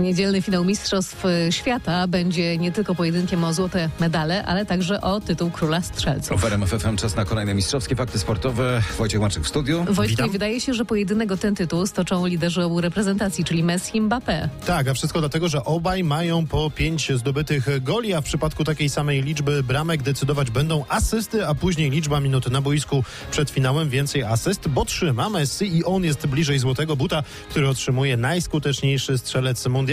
Niedzielny finał Mistrzostw Świata będzie nie tylko pojedynkiem o złote medale, ale także o tytuł króla strzelców. W RMF FM czas na kolejne mistrzowskie fakty sportowe. Wojciech Maczyk w studiu. Witam. wydaje się, że pojedynek o ten tytuł stoczą liderzy obu reprezentacji, czyli Messi i Mbappé. Tak, a wszystko dlatego, że obaj mają po pięć zdobytych goli, a w przypadku takiej samej liczby bramek decydować będą asysty, a później liczba minut na boisku przed finałem więcej asyst, bo trzyma Messi i on jest bliżej złotego buta, który otrzymuje najskuteczniejszy strzelec mundialu.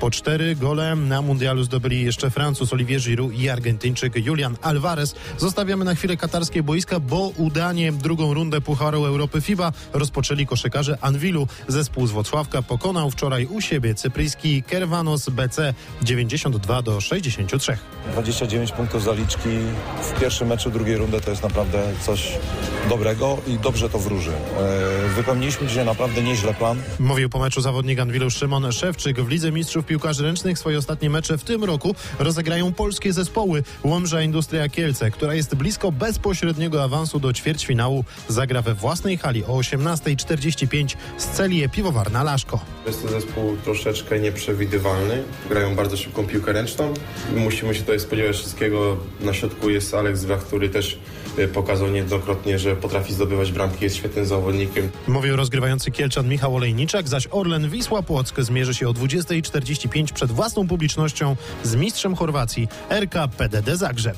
Po cztery gole na mundialu zdobyli jeszcze Francuz Olivier Giroud i Argentyńczyk Julian Alvarez. Zostawiamy na chwilę katarskie boiska, bo udanie drugą rundę Pucharu Europy FIBA rozpoczęli koszykarze Anwilu. Zespół z Włocławka pokonał wczoraj u siebie cypryjski Kervanos BC 92 do 63. 29 punktów zaliczki w pierwszym meczu drugiej rundy to jest naprawdę coś dobrego i dobrze to wróży. E, Wypełniliśmy dzisiaj naprawdę nieźle plan. Mówił po meczu zawodnik Anwilu Szymon Szewczyk. W Lidze Mistrzów Piłkarzy Ręcznych swoje ostatnie mecze w tym roku rozegrają polskie zespoły. Łomża Industria Kielce, która jest blisko bezpośredniego awansu do ćwierćfinału, zagra we własnej hali o 18.45 z Celię Piwowarna Laszko. Jest to zespół troszeczkę nieprzewidywalny. Grają bardzo szybką piłkę ręczną. Musimy się tutaj spodziewać wszystkiego. Na środku jest Alex Wach, który też y, pokazał niejednokrotnie, że potrafi zdobywać bramki, jest świetnym zawodnikiem. Mówił rozgrywający Kielczan Michał Olejniczak, zaś Orlen Wisła Płock zmierzy się o 20.45 przed własną publicznością z mistrzem Chorwacji RK PDD Zagrzeb.